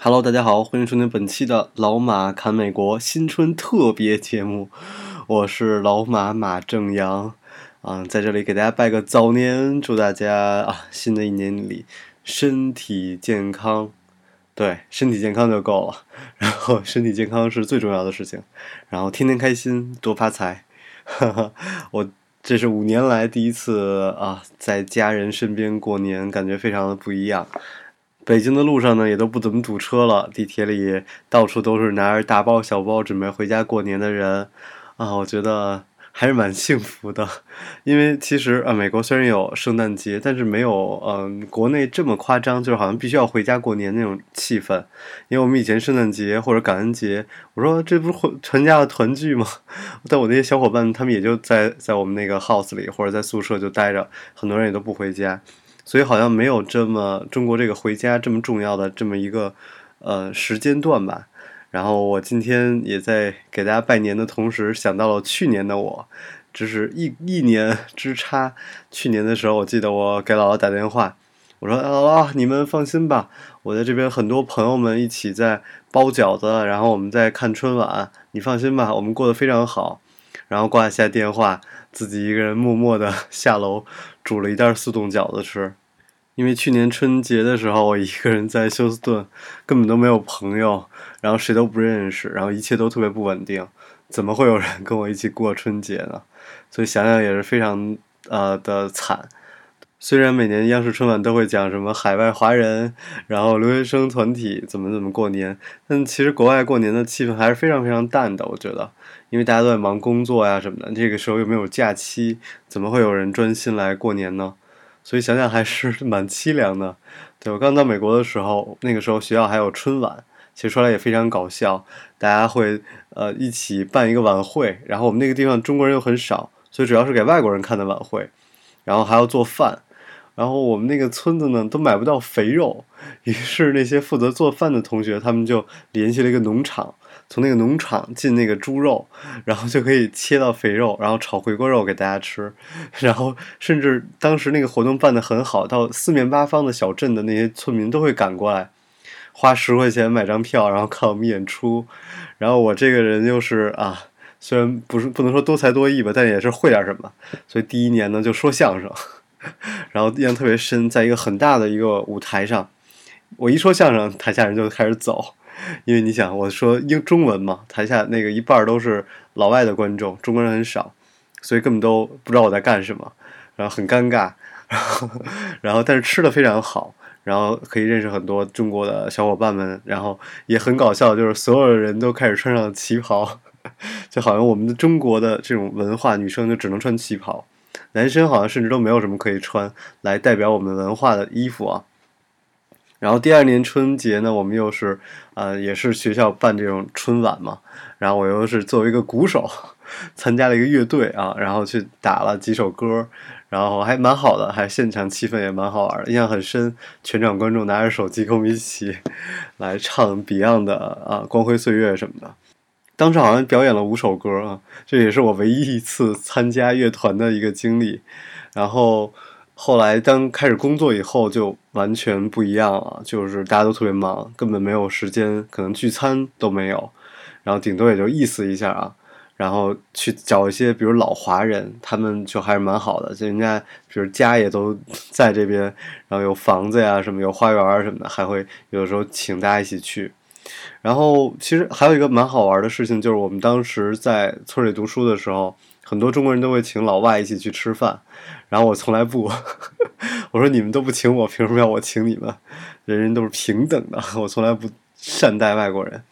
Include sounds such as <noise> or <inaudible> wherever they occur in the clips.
Hello，大家好，欢迎收听本期的老马侃美国新春特别节目，我是老马马正阳，啊，在这里给大家拜个早年，祝大家啊，新的一年里身体健康，对，身体健康就够了，<laughs> 然后身体健康是最重要的事情，然后天天开心，多发财，哈哈，我这是五年来第一次啊，在家人身边过年，感觉非常的不一样。北京的路上呢，也都不怎么堵车了，地铁里到处都是拿着大包小包准备回家过年的人，啊，我觉得还是蛮幸福的。因为其实啊，美国虽然有圣诞节，但是没有嗯国内这么夸张，就是好像必须要回家过年那种气氛。因为我们以前圣诞节或者感恩节，我说这不是全 <laughs> 家的团聚吗？但我那些小伙伴他们也就在在我们那个 house 里或者在宿舍就待着，很多人也都不回家。所以好像没有这么中国这个回家这么重要的这么一个呃时间段吧。然后我今天也在给大家拜年的同时，想到了去年的我，只是一一年 <laughs> 之差。去年的时候，我记得我给姥姥打电话，我说：“姥姥，你们放心吧，我在这边很多朋友们一起在包饺子，然后我们在看春晚，你放心吧，我们过得非常好。”然后挂下电话，自己一个人默默的 <laughs> 下楼。煮了一袋速冻饺子吃，因为去年春节的时候我一个人在休斯顿，根本都没有朋友，然后谁都不认识，然后一切都特别不稳定，怎么会有人跟我一起过春节呢？所以想想也是非常呃的惨。虽然每年央视春晚都会讲什么海外华人，然后留学生团体怎么怎么过年，但其实国外过年的气氛还是非常非常淡的，我觉得。因为大家都在忙工作呀什么的，这个时候又没有假期，怎么会有人专心来过年呢？所以想想还是 <laughs> 蛮凄凉的。对我刚到美国的时候，那个时候学校还有春晚，其实说来也非常搞笑，大家会呃一起办一个晚会，然后我们那个地方中国人又很少，所以主要是给外国人看的晚会，然后还要做饭，然后我们那个村子呢都买不到肥肉，于是那些负责做饭的同学他们就联系了一个农场。从那个农场进那个猪肉，然后就可以切到肥肉，然后炒回锅肉给大家吃。然后甚至当时那个活动办得很好，到四面八方的小镇的那些村民都会赶过来，花十块钱买张票，然后看我们演出。然后我这个人又是啊，虽然不是不能说多才多艺吧，但也是会点什么。所以第一年呢就说相声，然后印象特别深，在一个很大的一个舞台上，我一说相声，台下人就开始走。因为你想，我说英中文嘛，台下那个一半都是老外的观众，中国人很少，所以根本都不知道我在干什么，然后很尴尬，然后，然后但是吃的非常好，然后可以认识很多中国的小伙伴们，然后也很搞笑，就是所有的人都开始穿上旗袍，<laughs> 就好像我们的中国的这种文化，女生就只能穿旗袍，男生好像甚至都没有什么可以穿来代表我们文化的衣服啊。然后第二年春节呢，我们又是，呃，也是学校办这种春晚嘛。然后我又是作为一个鼓手，参加了一个乐队啊，然后去打了几首歌，然后还蛮好的，还现场气氛也蛮好玩，印象很深。全场观众拿着手机跟我们一起 <laughs> 来唱 Beyond 的啊《光辉岁月》什么的。当时好像表演了五首歌啊，这也是我唯一一次参加乐团的一个经历。然后。后来，当开始工作以后，就完全不一样了。就是大家都特别忙，根本没有时间，可能聚餐都没有。然后顶多也就意思一下啊，然后去找一些，比如老华人，他们就还是蛮好的。就人家，比如家也都在这边，然后有房子呀，什么有花园什么的，还会有的时候请大家一起去。然后，其实还有一个蛮好玩的事情，就是我们当时在村里读书的时候。很多中国人都会请老外一起去吃饭，然后我从来不，<laughs> 我说你们都不请我，凭什么要我请你们？人人都是平等的，<laughs> 我从来不善待外国人。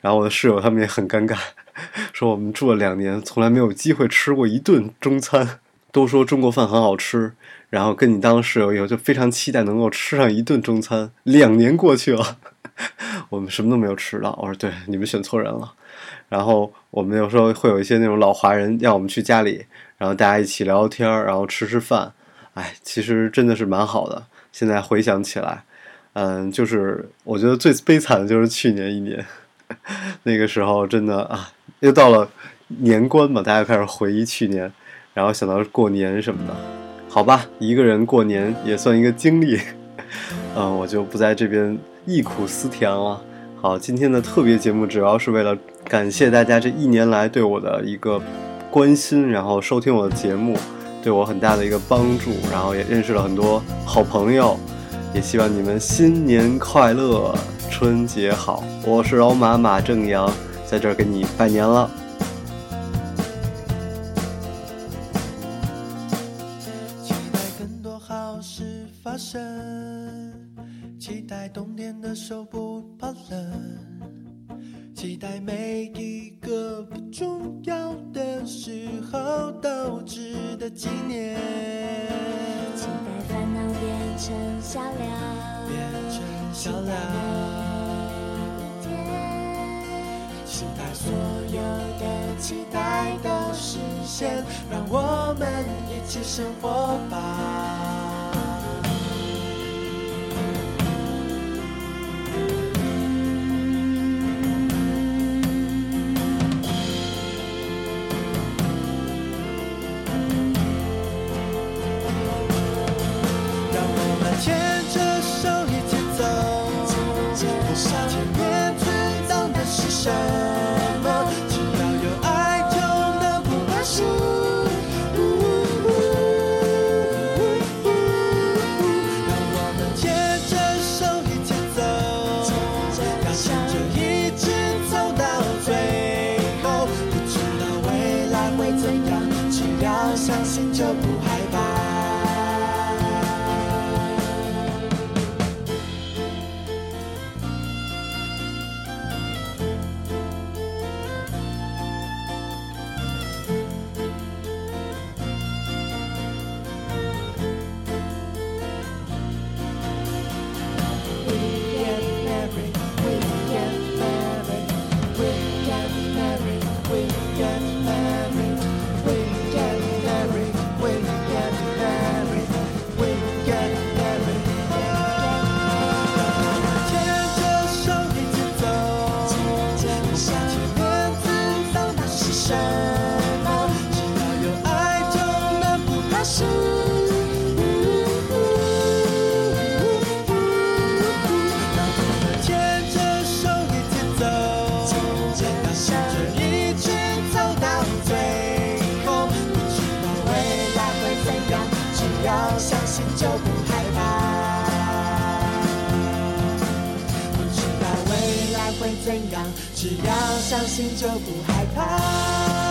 然后我的室友他们也很尴尬，<laughs> 说我们住了两年，从来没有机会吃过一顿中餐，都说中国饭很好吃，然后跟你当室友以后就非常期待能够吃上一顿中餐。两年过去了，<laughs> 我们什么都没有吃到。我说对，你们选错人了。然后我们有时候会有一些那种老华人让我们去家里，然后大家一起聊聊天儿，然后吃吃饭。哎，其实真的是蛮好的。现在回想起来，嗯，就是我觉得最悲惨的就是去年一年，<laughs> 那个时候真的啊，又到了年关嘛，大家开始回忆去年，然后想到过年什么的。好吧，一个人过年也算一个经历。<laughs> 嗯，我就不在这边忆苦思甜了。好，今天的特别节目主要是为了感谢大家这一年来对我的一个关心，然后收听我的节目。对我很大的一个帮助，然后也认识了很多好朋友，也希望你们新年快乐，春节好！我是老马马正阳，在这儿给你拜年了。期待冬天的手不怕冷。期待每一个不重要的时候都值得纪念。期待烦恼变成笑料，变成笑料。期待所有的期待都实现，让我们一起生活吧。怎样，只要相信就不害怕。会怎样，只要相信就不害怕。